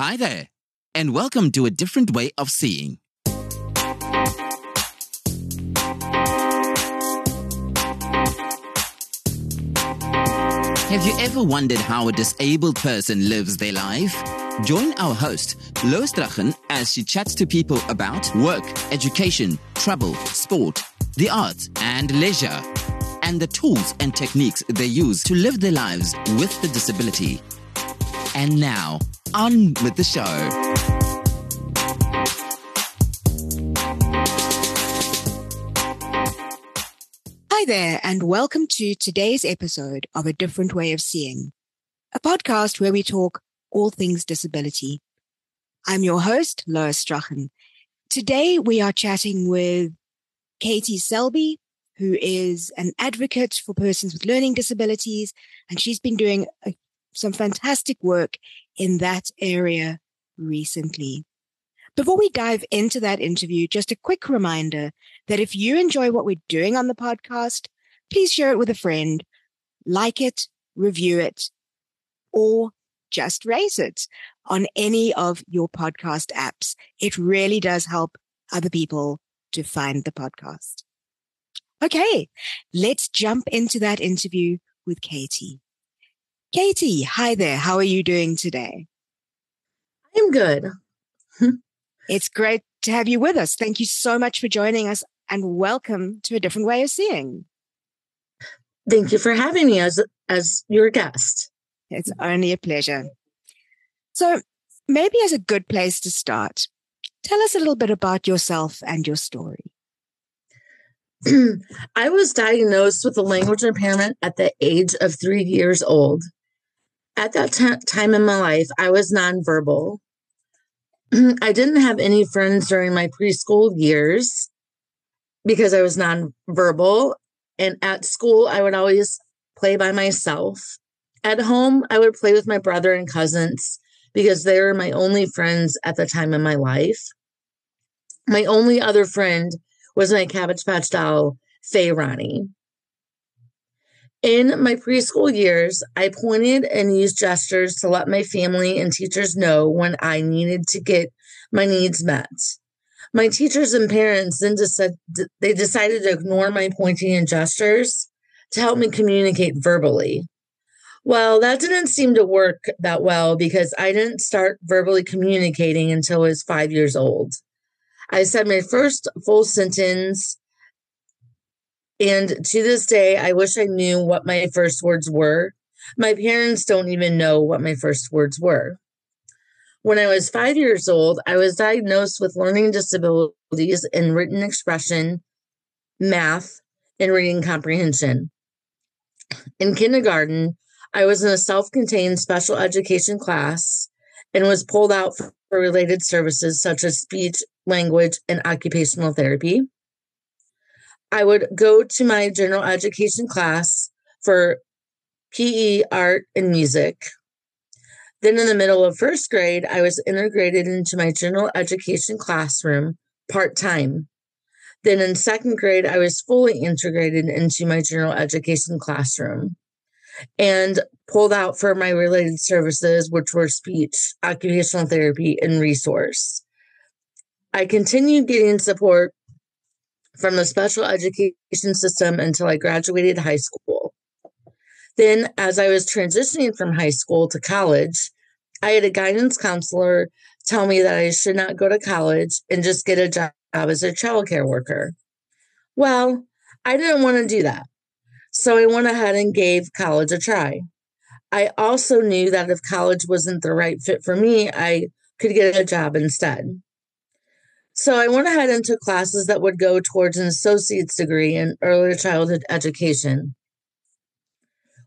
Hi there, and welcome to a different way of seeing. Have you ever wondered how a disabled person lives their life? Join our host, Lois Strachan, as she chats to people about work, education, travel, sport, the arts, and leisure, and the tools and techniques they use to live their lives with the disability. And now, on with the show. Hi there, and welcome to today's episode of A Different Way of Seeing, a podcast where we talk all things disability. I'm your host, Lois Strachan. Today we are chatting with Katie Selby, who is an advocate for persons with learning disabilities, and she's been doing a, some fantastic work in that area recently. Before we dive into that interview, just a quick reminder that if you enjoy what we're doing on the podcast, please share it with a friend, like it, review it, or just rate it on any of your podcast apps. It really does help other people to find the podcast. Okay, let's jump into that interview with Katie. Katie, hi there. How are you doing today? I'm good. It's great to have you with us. Thank you so much for joining us and welcome to a different way of seeing. Thank you for having me as as your guest. It's only a pleasure. So, maybe as a good place to start, tell us a little bit about yourself and your story. I was diagnosed with a language impairment at the age of three years old. At that t- time in my life, I was nonverbal. I didn't have any friends during my preschool years because I was nonverbal. And at school, I would always play by myself. At home, I would play with my brother and cousins because they were my only friends at the time in my life. My only other friend was my Cabbage Patch doll, Faye Ronnie. In my preschool years, I pointed and used gestures to let my family and teachers know when I needed to get my needs met. My teachers and parents then decided they decided to ignore my pointing and gestures to help me communicate verbally. Well, that didn't seem to work that well because I didn't start verbally communicating until I was five years old. I said my first full sentence and to this day, I wish I knew what my first words were. My parents don't even know what my first words were. When I was five years old, I was diagnosed with learning disabilities in written expression, math, and reading comprehension. In kindergarten, I was in a self contained special education class and was pulled out for related services such as speech, language, and occupational therapy. I would go to my general education class for PE, art, and music. Then, in the middle of first grade, I was integrated into my general education classroom part time. Then, in second grade, I was fully integrated into my general education classroom and pulled out for my related services, which were speech, occupational therapy, and resource. I continued getting support from the special education system until I graduated high school. Then, as I was transitioning from high school to college, I had a guidance counselor tell me that I should not go to college and just get a job as a childcare worker. Well, I didn't want to do that. So I went ahead and gave college a try. I also knew that if college wasn't the right fit for me, I could get a job instead. So I went ahead and took classes that would go towards an associate's degree in early childhood education.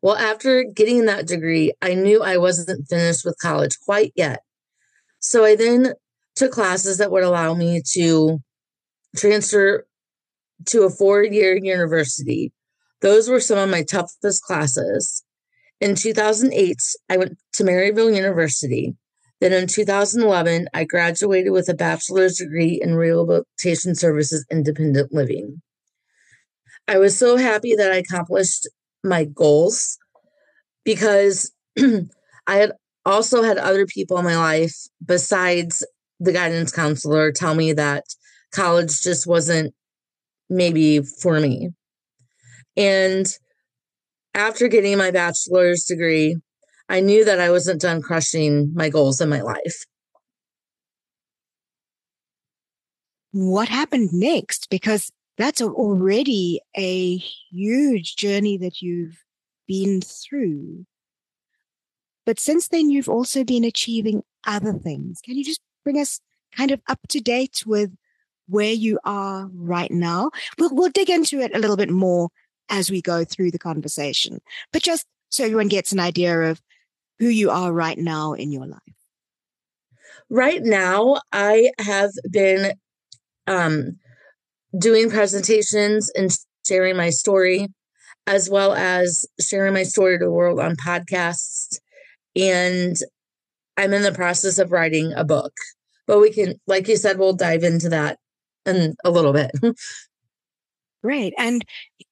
Well, after getting that degree, I knew I wasn't finished with college quite yet. So I then took classes that would allow me to transfer to a four year university. Those were some of my toughest classes. In 2008, I went to Maryville University. Then in 2011, I graduated with a bachelor's degree in rehabilitation services independent living. I was so happy that I accomplished my goals because I had also had other people in my life besides the guidance counselor tell me that college just wasn't maybe for me. And after getting my bachelor's degree, I knew that I wasn't done crushing my goals in my life. What happened next? Because that's already a huge journey that you've been through. But since then, you've also been achieving other things. Can you just bring us kind of up to date with where you are right now? We'll, we'll dig into it a little bit more as we go through the conversation, but just so everyone gets an idea of who you are right now in your life. Right now, I have been um, doing presentations and sharing my story, as well as sharing my story to the world on podcasts. And I'm in the process of writing a book, but we can, like you said, we'll dive into that in a little bit. Great. And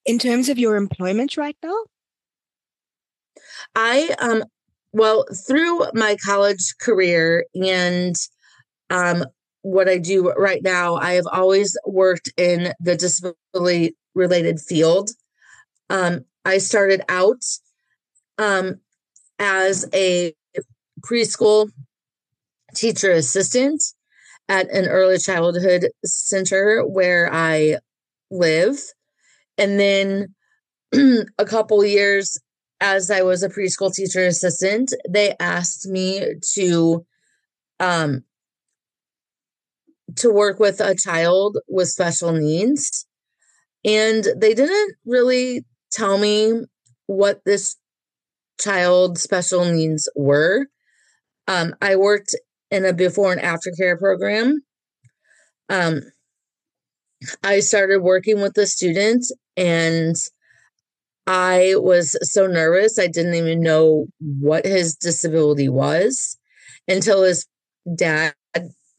in terms of your employment right now? I, um, well, through my college career and um, what I do right now, I have always worked in the disability related field. Um, I started out um, as a preschool teacher assistant at an early childhood center where I live. And then a couple years as I was a preschool teacher assistant, they asked me to um to work with a child with special needs. And they didn't really tell me what this child's special needs were. Um, I worked in a before and after care program. Um, I started working with the student and I was so nervous. I didn't even know what his disability was until his dad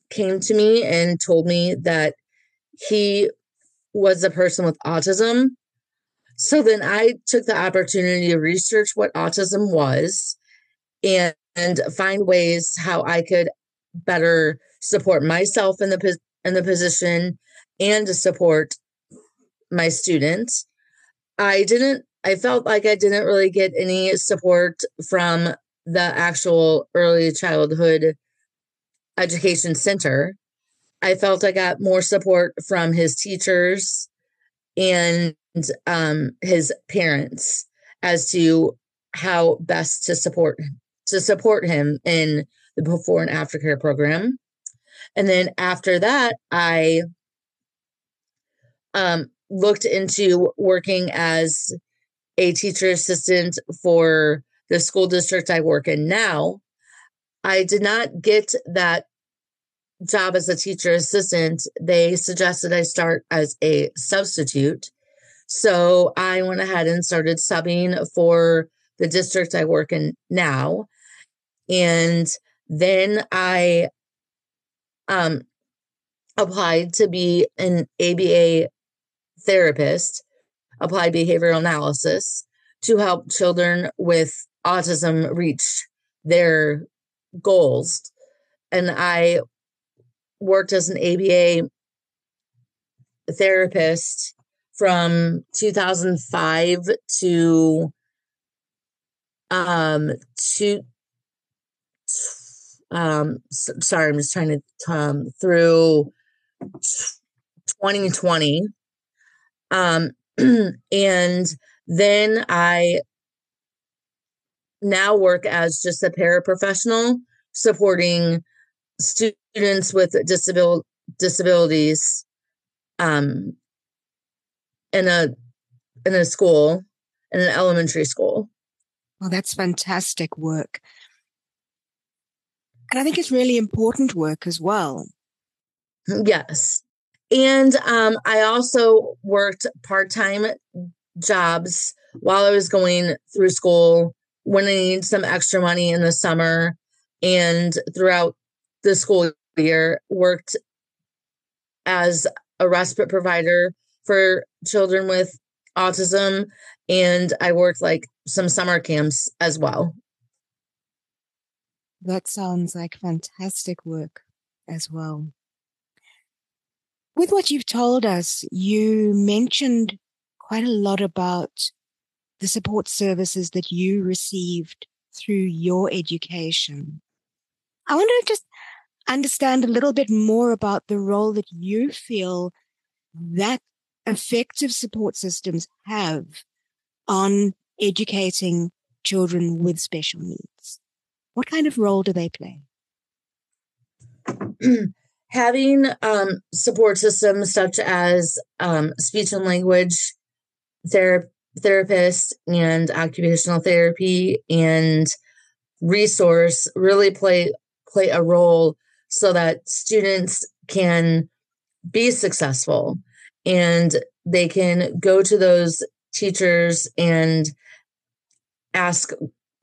came to me and told me that he was a person with autism. So then I took the opportunity to research what autism was and, and find ways how I could better support myself in the in the position and to support my students. I didn't I felt like I didn't really get any support from the actual early childhood education center. I felt I got more support from his teachers and um, his parents as to how best to support to support him in the before and after care program. And then after that, I um, looked into working as a teacher assistant for the school district I work in now. I did not get that job as a teacher assistant. They suggested I start as a substitute. So I went ahead and started subbing for the district I work in now. And then I um, applied to be an ABA therapist, applied behavioral analysis to help children with autism reach their goals. And I worked as an ABA therapist from 2005 to um to um sorry i'm just trying to um through 2020 um and then i now work as just a paraprofessional supporting students with disabil- disabilities um in a in a school in an elementary school well that's fantastic work and I think it's really important work as well. Yes. And um, I also worked part time jobs while I was going through school when I needed some extra money in the summer and throughout the school year, worked as a respite provider for children with autism. And I worked like some summer camps as well. That sounds like fantastic work as well. With what you've told us, you mentioned quite a lot about the support services that you received through your education. I want to just understand a little bit more about the role that you feel that effective support systems have on educating children with special needs. What kind of role do they play? Having um, support systems such as um, speech and language ther- therapist and occupational therapy and resource really play play a role so that students can be successful and they can go to those teachers and ask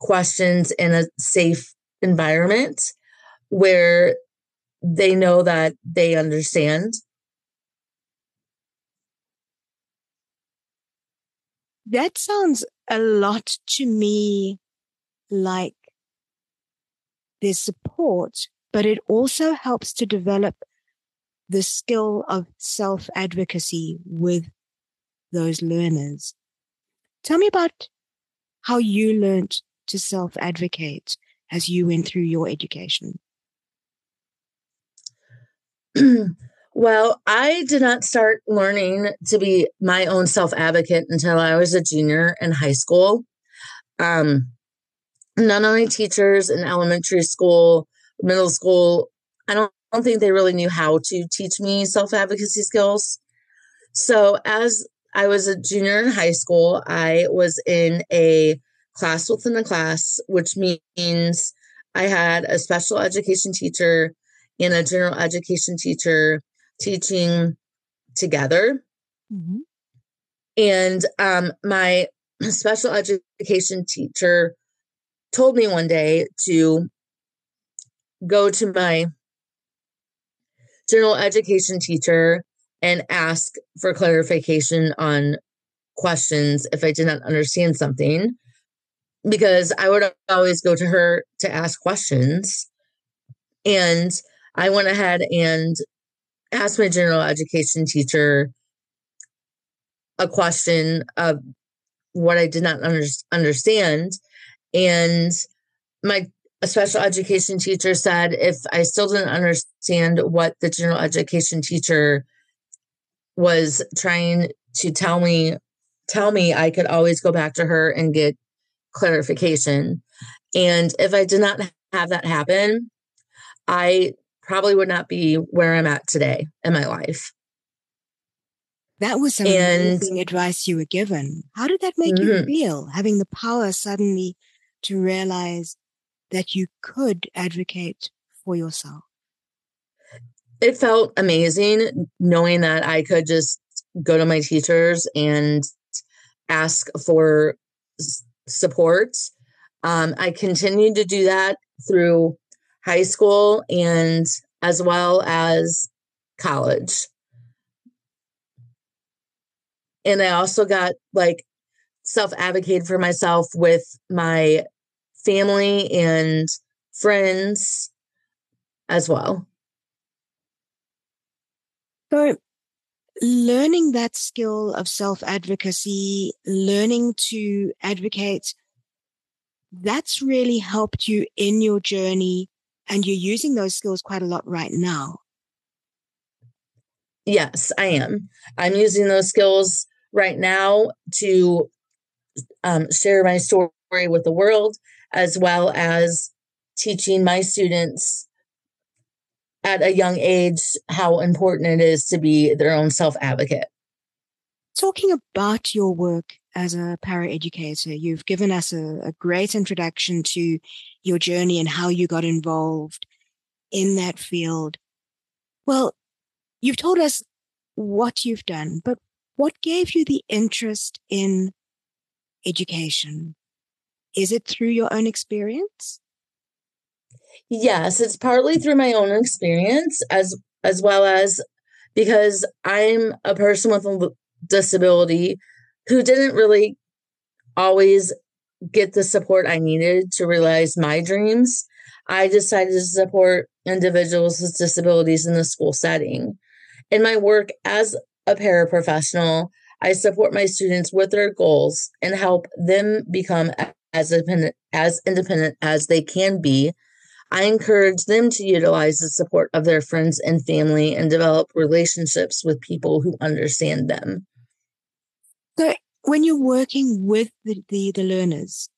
questions in a safe environment where they know that they understand. That sounds a lot to me like there's support, but it also helps to develop the skill of self advocacy with those learners. Tell me about how you learned to self advocate as you went through your education. well, I did not start learning to be my own self advocate until I was a junior in high school. Um, none of my teachers in elementary school, middle school, I don't, I don't think they really knew how to teach me self advocacy skills. So, as I was a junior in high school, I was in a class within a class, which means I had a special education teacher and a general education teacher teaching together. Mm-hmm. And um, my special education teacher told me one day to go to my general education teacher and ask for clarification on questions if I did not understand something because I would always go to her to ask questions. And I went ahead and asked my general education teacher a question of what I did not under- understand. And my special education teacher said if I still didn't understand what the general education teacher was trying to tell me tell me I could always go back to her and get clarification. And if I did not have that happen, I probably would not be where I'm at today in my life. That was some and, amazing advice you were given. How did that make mm-hmm. you feel, having the power suddenly to realize that you could advocate for yourself? It felt amazing knowing that I could just go to my teachers and ask for support. Um, I continued to do that through high school and as well as college. And I also got like self advocated for myself with my family and friends as well. So, learning that skill of self advocacy, learning to advocate, that's really helped you in your journey. And you're using those skills quite a lot right now. Yes, I am. I'm using those skills right now to um, share my story with the world, as well as teaching my students at a young age how important it is to be their own self advocate. Talking about your work as a paraeducator, you've given us a, a great introduction to your journey and how you got involved in that field. Well, you've told us what you've done, but what gave you the interest in education? Is it through your own experience? Yes, it's partly through my own experience as as well as because I'm a person with a disability who didn't really always get the support I needed to realize my dreams. I decided to support individuals with disabilities in the school setting. In my work as a paraprofessional, I support my students with their goals and help them become as independent as independent as they can be. I encourage them to utilize the support of their friends and family and develop relationships with people who understand them. When you're working with the, the, the learners,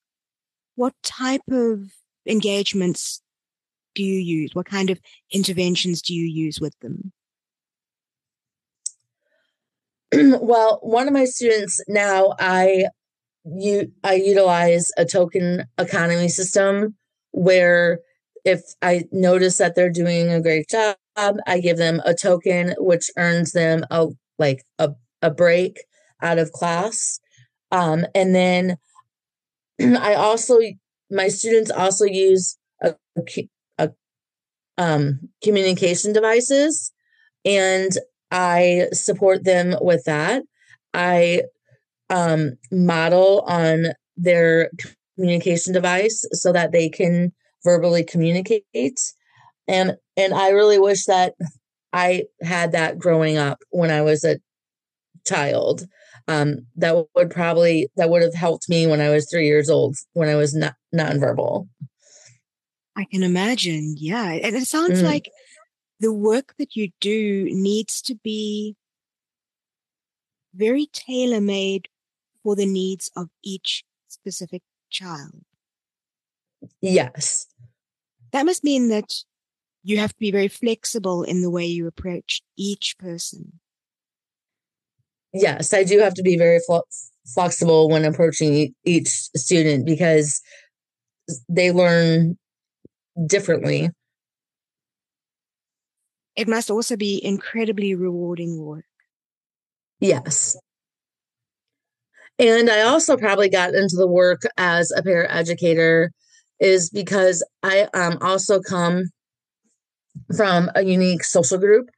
what type of engagements do you use? What kind of interventions do you use with them? well, one of my students now, I you I utilize a token economy system where if I notice that they're doing a great job, I give them a token which earns them a like a, a break out of class. Um, and then I also my students also use a, a um, communication devices and I support them with that. I um, model on their communication device so that they can verbally communicate and and i really wish that i had that growing up when i was a child um, that would probably that would have helped me when i was three years old when i was not nonverbal i can imagine yeah and it sounds mm. like the work that you do needs to be very tailor made for the needs of each specific child. Yes. That must mean that you have to be very flexible in the way you approach each person. Yes, I do have to be very fl- flexible when approaching each student because they learn differently. It must also be incredibly rewarding work. Yes. And I also probably got into the work as a paraeducator is because I um, also come from a unique social group.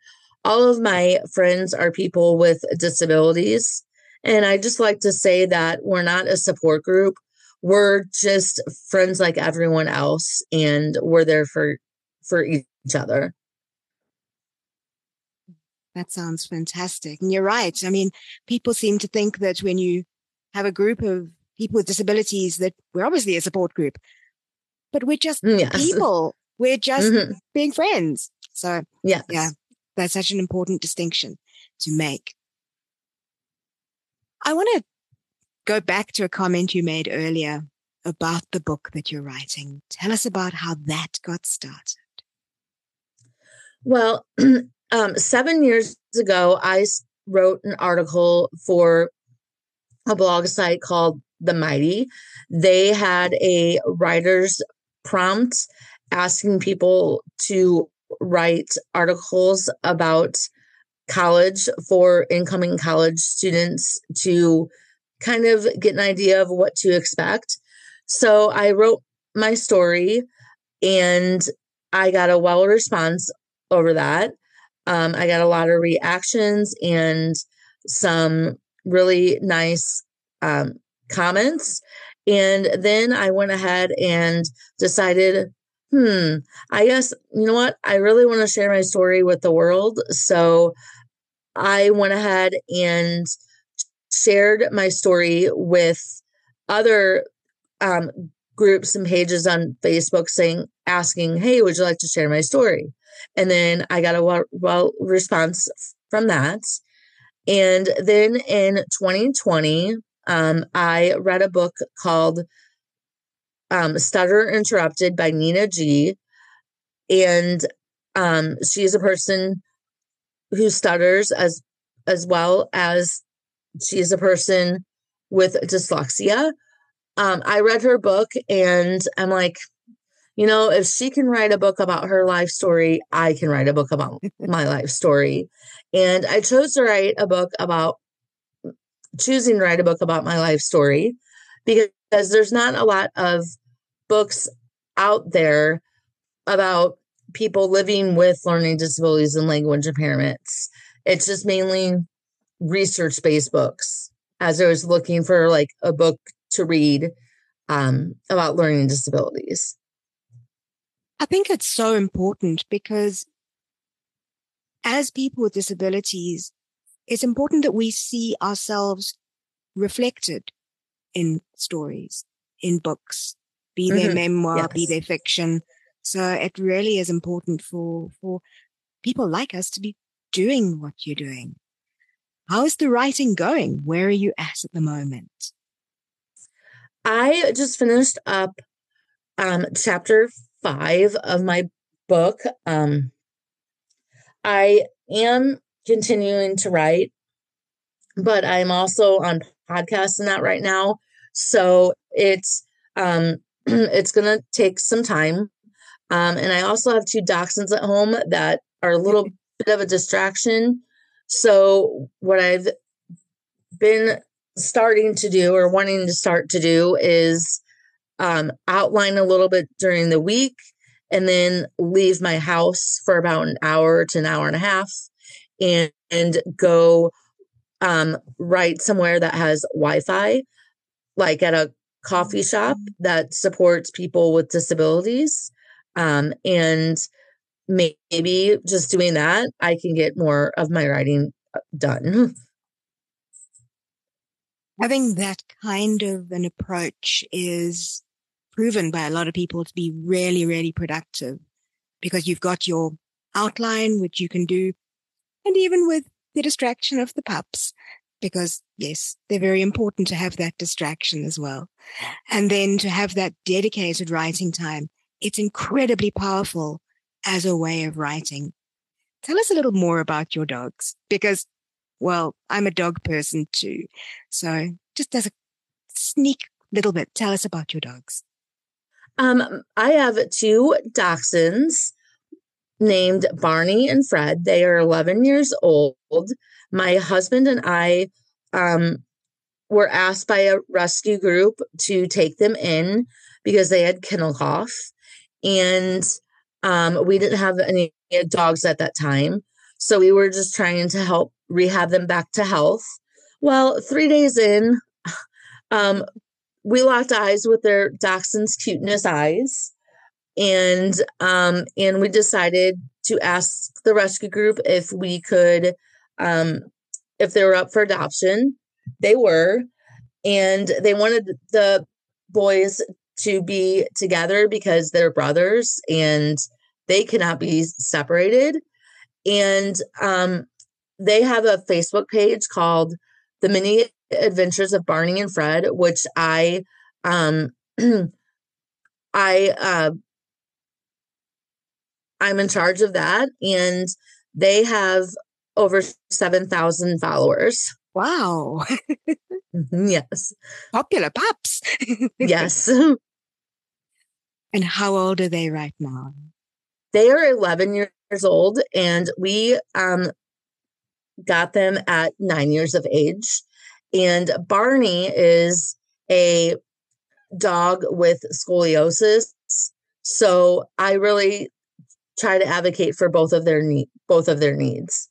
All of my friends are people with disabilities. And I just like to say that we're not a support group. We're just friends like everyone else and we're there for for each other. That sounds fantastic. And you're right. I mean, people seem to think that when you have a group of people with disabilities that we're obviously a support group, but we're just mm, yes. people. We're just mm-hmm. being friends. So yes. yeah, that's such an important distinction to make. I want to go back to a comment you made earlier about the book that you're writing. Tell us about how that got started. Well, um, seven years ago, I wrote an article for a blog site called The Mighty. They had a writer's prompt asking people to write articles about college for incoming college students to kind of get an idea of what to expect. So I wrote my story and I got a well response over that. Um, I got a lot of reactions and some really nice um, comments. And then I went ahead and decided, hmm, I guess, you know what? I really want to share my story with the world. So I went ahead and shared my story with other um, groups and pages on Facebook saying, asking, hey, would you like to share my story? And then I got a well, well response from that. And then in 2020, um, I read a book called um, Stutter Interrupted by Nina G. And um, she is a person who stutters as as well as she is a person with dyslexia. Um, I read her book and I'm like, you know, if she can write a book about her life story, I can write a book about my life story. And I chose to write a book about choosing to write a book about my life story because there's not a lot of books out there about people living with learning disabilities and language impairments. It's just mainly research based books as I was looking for like a book to read um, about learning disabilities. I think it's so important because as people with disabilities, it's important that we see ourselves reflected in stories, in books, be mm-hmm. they memoir, yes. be they fiction. So it really is important for, for people like us to be doing what you're doing. How is the writing going? Where are you at at the moment? I just finished up um, chapter five of my book. Um, I am continuing to write, but I'm also on podcasts and that right now. So it's um, it's gonna take some time. Um, and I also have two dachshunds at home that are a little bit of a distraction. So what I've been starting to do or wanting to start to do is um, outline a little bit during the week and then leave my house for about an hour to an hour and a half and, and go um, write somewhere that has Wi-Fi, like at a coffee shop that supports people with disabilities. Um, and maybe just doing that, I can get more of my writing uh, done. Having that kind of an approach is proven by a lot of people to be really, really productive because you've got your outline, which you can do, and even with the distraction of the pups, because yes, they're very important to have that distraction as well. And then to have that dedicated writing time, it's incredibly powerful as a way of writing. Tell us a little more about your dogs because, well, I'm a dog person too. So just as a sneak little bit, tell us about your dogs. Um, I have two dachshunds named Barney and Fred. They are 11 years old. My husband and I um, were asked by a rescue group to take them in because they had kennel cough. And um, we didn't have any dogs at that time. So we were just trying to help rehab them back to health. Well, three days in, um, we locked eyes with their dachshund's cuteness eyes. And um, and we decided to ask the rescue group if we could um, if they were up for adoption. They were. And they wanted the boys to be together because they're brothers and they cannot be separated. And um, they have a Facebook page called The Many Adventures of Barney and Fred, which I um I uh I'm in charge of that and they have over 7,000 followers. Wow. Mm-hmm, yes. Popular pups. yes. And how old are they right now? They are 11 years old and we um got them at 9 years of age and Barney is a dog with scoliosis. So I really try to advocate for both of their need, both of their needs.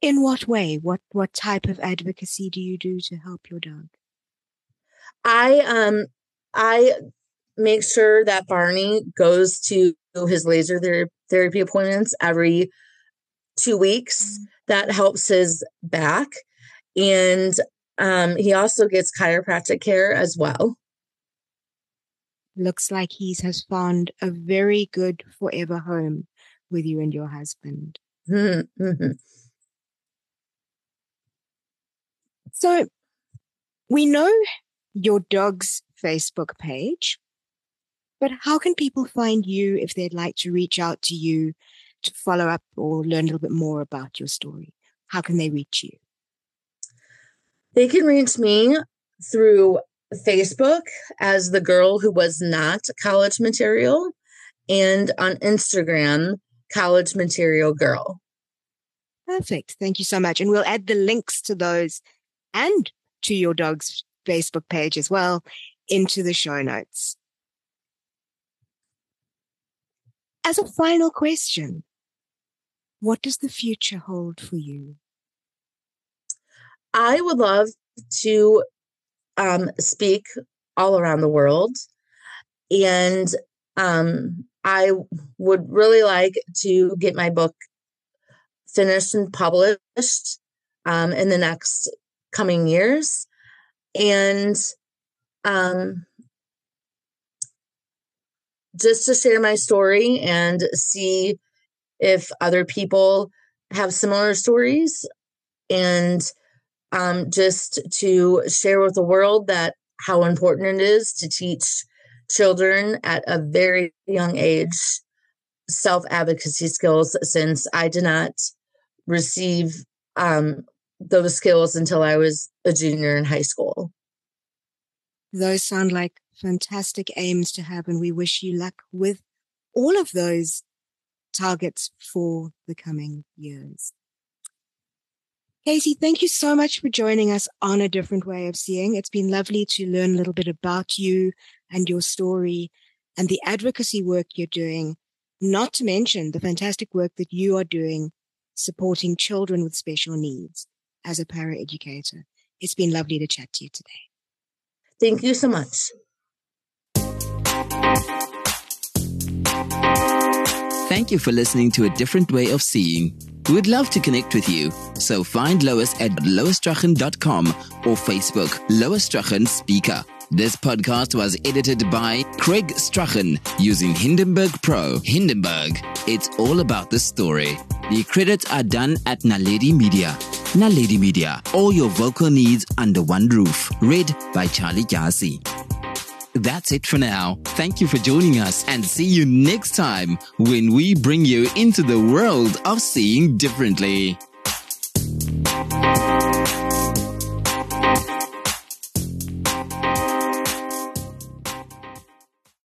In what way? What what type of advocacy do you do to help your dog? I um I make sure that Barney goes to his laser ther- therapy appointments every 2 weeks. Mm-hmm. That helps his back and um, he also gets chiropractic care as well. Looks like he has found a very good forever home with you and your husband. Mm-hmm. So we know your dog's Facebook page, but how can people find you if they'd like to reach out to you to follow up or learn a little bit more about your story? How can they reach you? They can reach me through Facebook as the girl who was not college material and on Instagram, college material girl. Perfect. Thank you so much. And we'll add the links to those and to your dog's Facebook page as well into the show notes. As a final question, what does the future hold for you? I would love to um, speak all around the world and um, I would really like to get my book finished and published um, in the next coming years. And um, just to share my story and see if other people have similar stories and um, just to share with the world that how important it is to teach children at a very young age self advocacy skills since I did not receive um, those skills until I was a junior in high school. Those sound like fantastic aims to have, and we wish you luck with all of those targets for the coming years. Casey, thank you so much for joining us on A Different Way of Seeing. It's been lovely to learn a little bit about you and your story and the advocacy work you're doing, not to mention the fantastic work that you are doing supporting children with special needs as a paraeducator. It's been lovely to chat to you today. Thank you so much. Thank you for listening to A Different Way of Seeing. We'd love to connect with you, so find Lois at loisstrachan.com or Facebook Lois Strachan Speaker. This podcast was edited by Craig Strachan using Hindenburg Pro. Hindenburg, it's all about the story. The credits are done at Naledi Media. Naledi Media. All your vocal needs under one roof. Read by Charlie Dyasi. That's it for now. Thank you for joining us and see you next time when we bring you into the world of seeing differently.